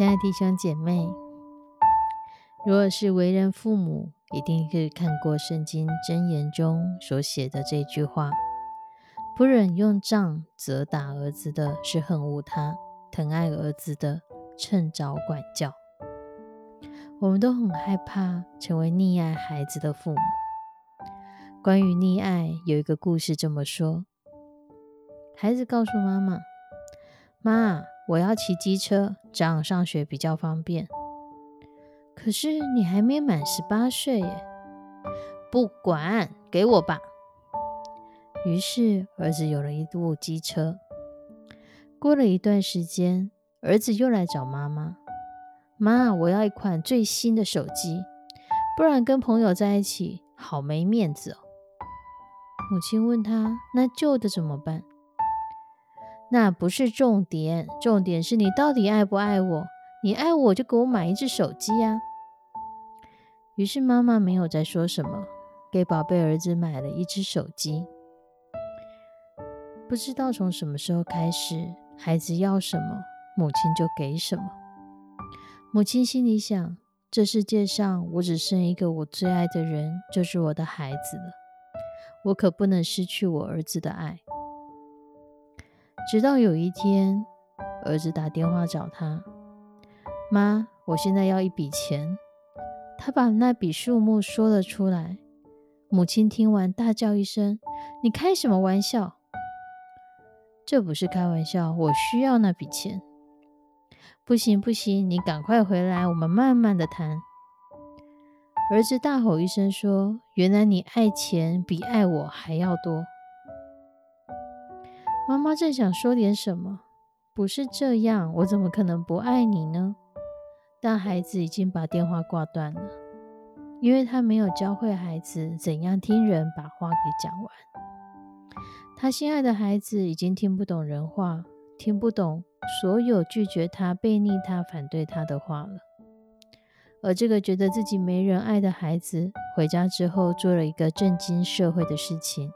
亲爱的弟兄姐妹，如果是为人父母，一定是看过圣经箴言中所写的这句话：“不忍用杖责打儿子的，是恨恶他；疼爱儿子的，趁早管教。”我们都很害怕成为溺爱孩子的父母。关于溺爱，有一个故事这么说：孩子告诉妈妈：“妈。”我要骑机车，这样上学比较方便。可是你还没满十八岁耶！不管，给我吧。于是儿子有了一部机车。过了一段时间，儿子又来找妈妈：“妈，我要一款最新的手机，不然跟朋友在一起好没面子哦。”母亲问他：“那旧的怎么办？”那不是重点，重点是你到底爱不爱我？你爱我就给我买一只手机呀。于是妈妈没有再说什么，给宝贝儿子买了一只手机。不知道从什么时候开始，孩子要什么，母亲就给什么。母亲心里想：这世界上我只剩一个我最爱的人，就是我的孩子了。我可不能失去我儿子的爱。直到有一天，儿子打电话找他：“妈，我现在要一笔钱。”他把那笔数目说了出来。母亲听完，大叫一声：“你开什么玩笑？这不是开玩笑，我需要那笔钱。”“不行，不行，你赶快回来，我们慢慢的谈。”儿子大吼一声说：“原来你爱钱比爱我还要多！”妈妈正想说点什么，不是这样，我怎么可能不爱你呢？但孩子已经把电话挂断了，因为他没有教会孩子怎样听人把话给讲完。他心爱的孩子已经听不懂人话，听不懂所有拒绝他、背逆他、反对他的话了。而这个觉得自己没人爱的孩子，回家之后做了一个震惊社会的事情。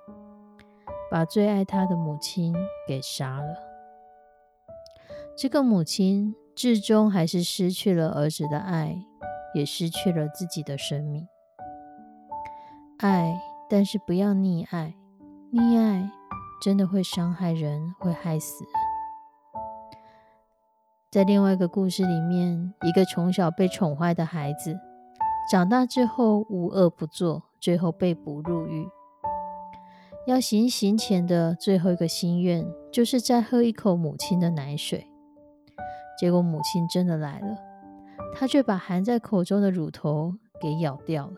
把最爱他的母亲给杀了。这个母亲至终还是失去了儿子的爱，也失去了自己的生命。爱，但是不要溺爱。溺爱真的会伤害人，会害死人。在另外一个故事里面，一个从小被宠坏的孩子，长大之后无恶不作，最后被捕入狱。要行刑前的最后一个心愿，就是再喝一口母亲的奶水。结果母亲真的来了，他却把含在口中的乳头给咬掉了，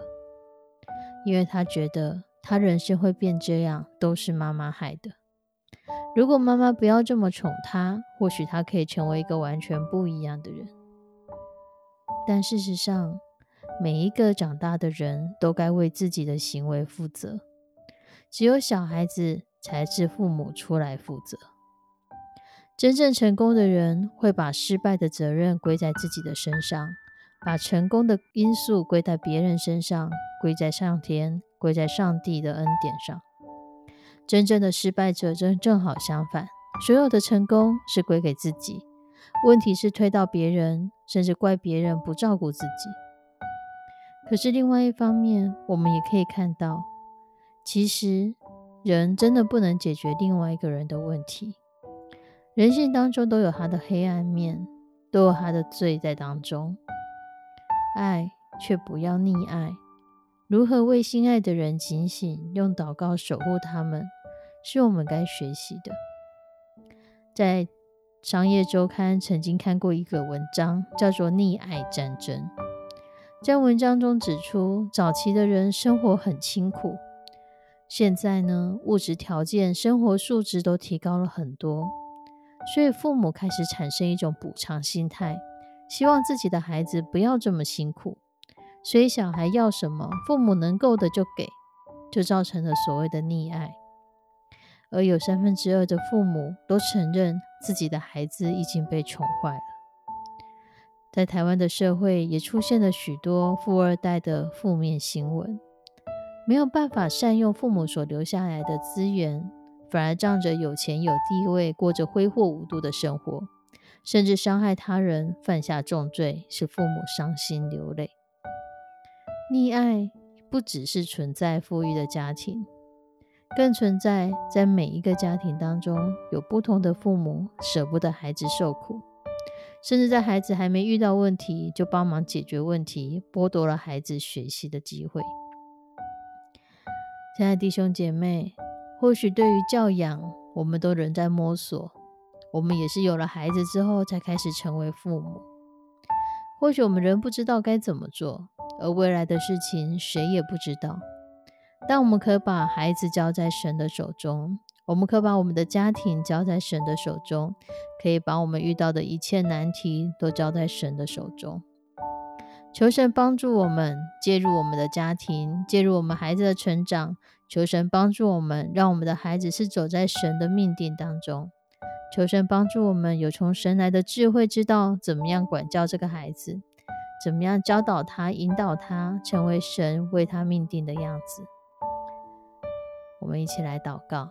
因为他觉得他人生会变这样，都是妈妈害的。如果妈妈不要这么宠他，或许他可以成为一个完全不一样的人。但事实上，每一个长大的人都该为自己的行为负责。只有小孩子才是父母出来负责。真正成功的人会把失败的责任归在自己的身上，把成功的因素归在别人身上，归在上天，归在上帝的恩典上。真正的失败者正正好相反，所有的成功是归给自己，问题是推到别人，甚至怪别人不照顾自己。可是另外一方面，我们也可以看到。其实，人真的不能解决另外一个人的问题。人性当中都有他的黑暗面，都有他的罪在当中。爱却不要溺爱，如何为心爱的人警醒，用祷告守护他们，是我们该学习的。在商业周刊曾经看过一个文章，叫做《溺爱战争》。在文章中指出，早期的人生活很清苦，现在呢，物质条件、生活素质都提高了很多，所以父母开始产生一种补偿心态，希望自己的孩子不要这么辛苦，所以小孩要什么，父母能够的就给，就造成了所谓的溺爱。而有三分之二的父母都承认自己的孩子已经被宠坏了。在台湾的社会也出现了许多富二代的负面新闻，没有办法善用父母所留下来的资源，反而仗着有钱有地位，过着挥霍无度的生活，甚至伤害他人，犯下重罪，使父母伤心流泪。溺爱不只是存在富裕的家庭，更存在在每一个家庭当中，有不同的父母舍不得孩子受苦。甚至在孩子还没遇到问题，就帮忙解决问题，剥夺了孩子学习的机会。亲爱弟兄姐妹，或许对于教养，我们都仍在摸索。我们也是有了孩子之后，才开始成为父母。或许我们仍不知道该怎么做，而未来的事情谁也不知道。但我们可把孩子交在神的手中。我们可把我们的家庭交在神的手中，可以把我们遇到的一切难题都交在神的手中。求神帮助我们介入我们的家庭，介入我们孩子的成长。求神帮助我们，让我们的孩子是走在神的命定当中。求神帮助我们有从神来的智慧，知道怎么样管教这个孩子，怎么样教导他、引导他，成为神为他命定的样子。我们一起来祷告。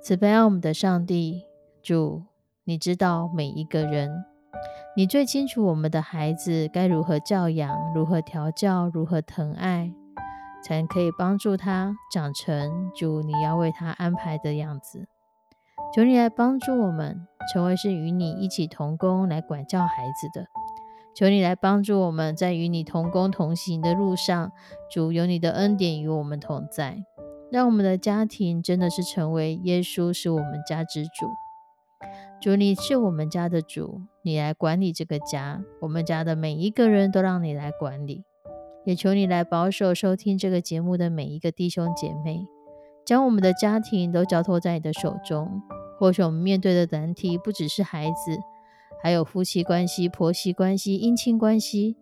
慈悲爱我们的上帝，主，你知道每一个人，你最清楚我们的孩子该如何教养、如何调教、如何疼爱，才可以帮助他长成主你要为他安排的样子。求你来帮助我们，成为是与你一起同工来管教孩子的。求你来帮助我们在与你同工同行的路上，主有你的恩典与我们同在。让我们的家庭真的是成为耶稣是我们家之主。主，你是我们家的主，你来管理这个家。我们家的每一个人都让你来管理，也求你来保守收听这个节目的每一个弟兄姐妹，将我们的家庭都交托在你的手中。或许我们面对的难题不只是孩子，还有夫妻关系、婆媳关系、姻亲关系，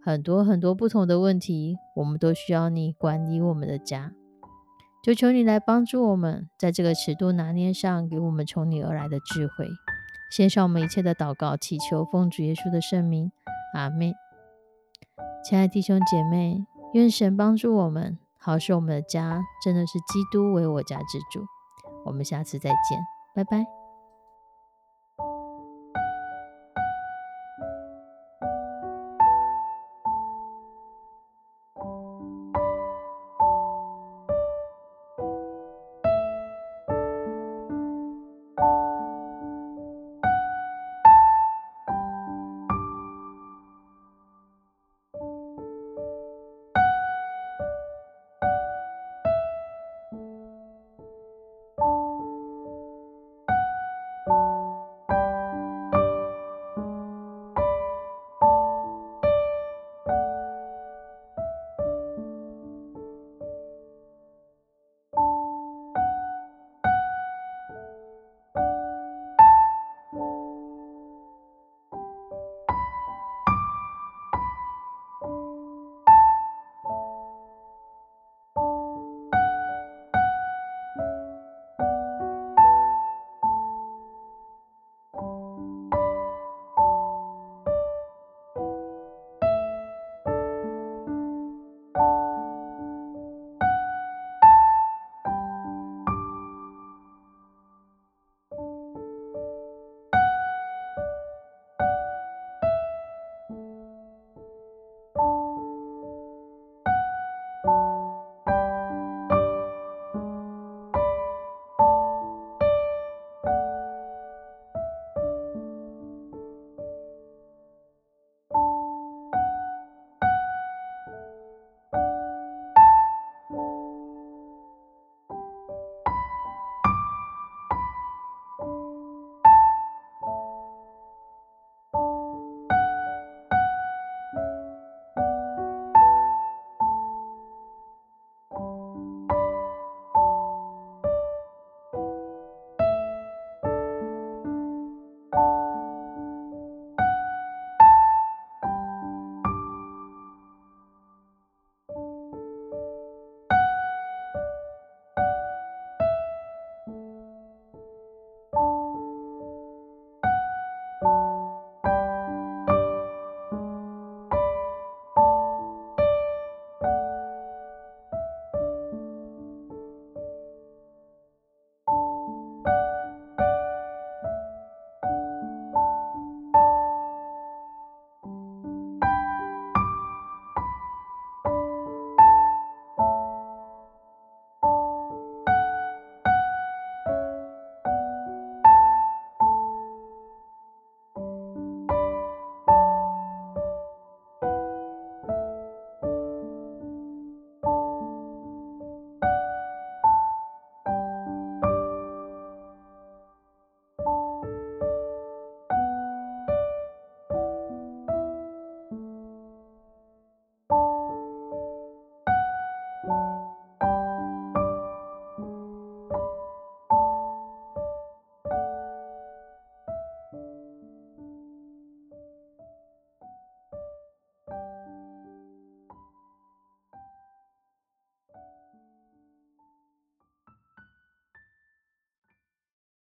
很多很多不同的问题，我们都需要你管理我们的家。求求你来帮助我们，在这个尺度拿捏上，给我们从你而来的智慧。献上我们一切的祷告，祈求奉主耶稣的圣名，阿门。亲爱的弟兄姐妹，愿神帮助我们，好使我们的家真的是基督为我家之主。我们下次再见，拜拜。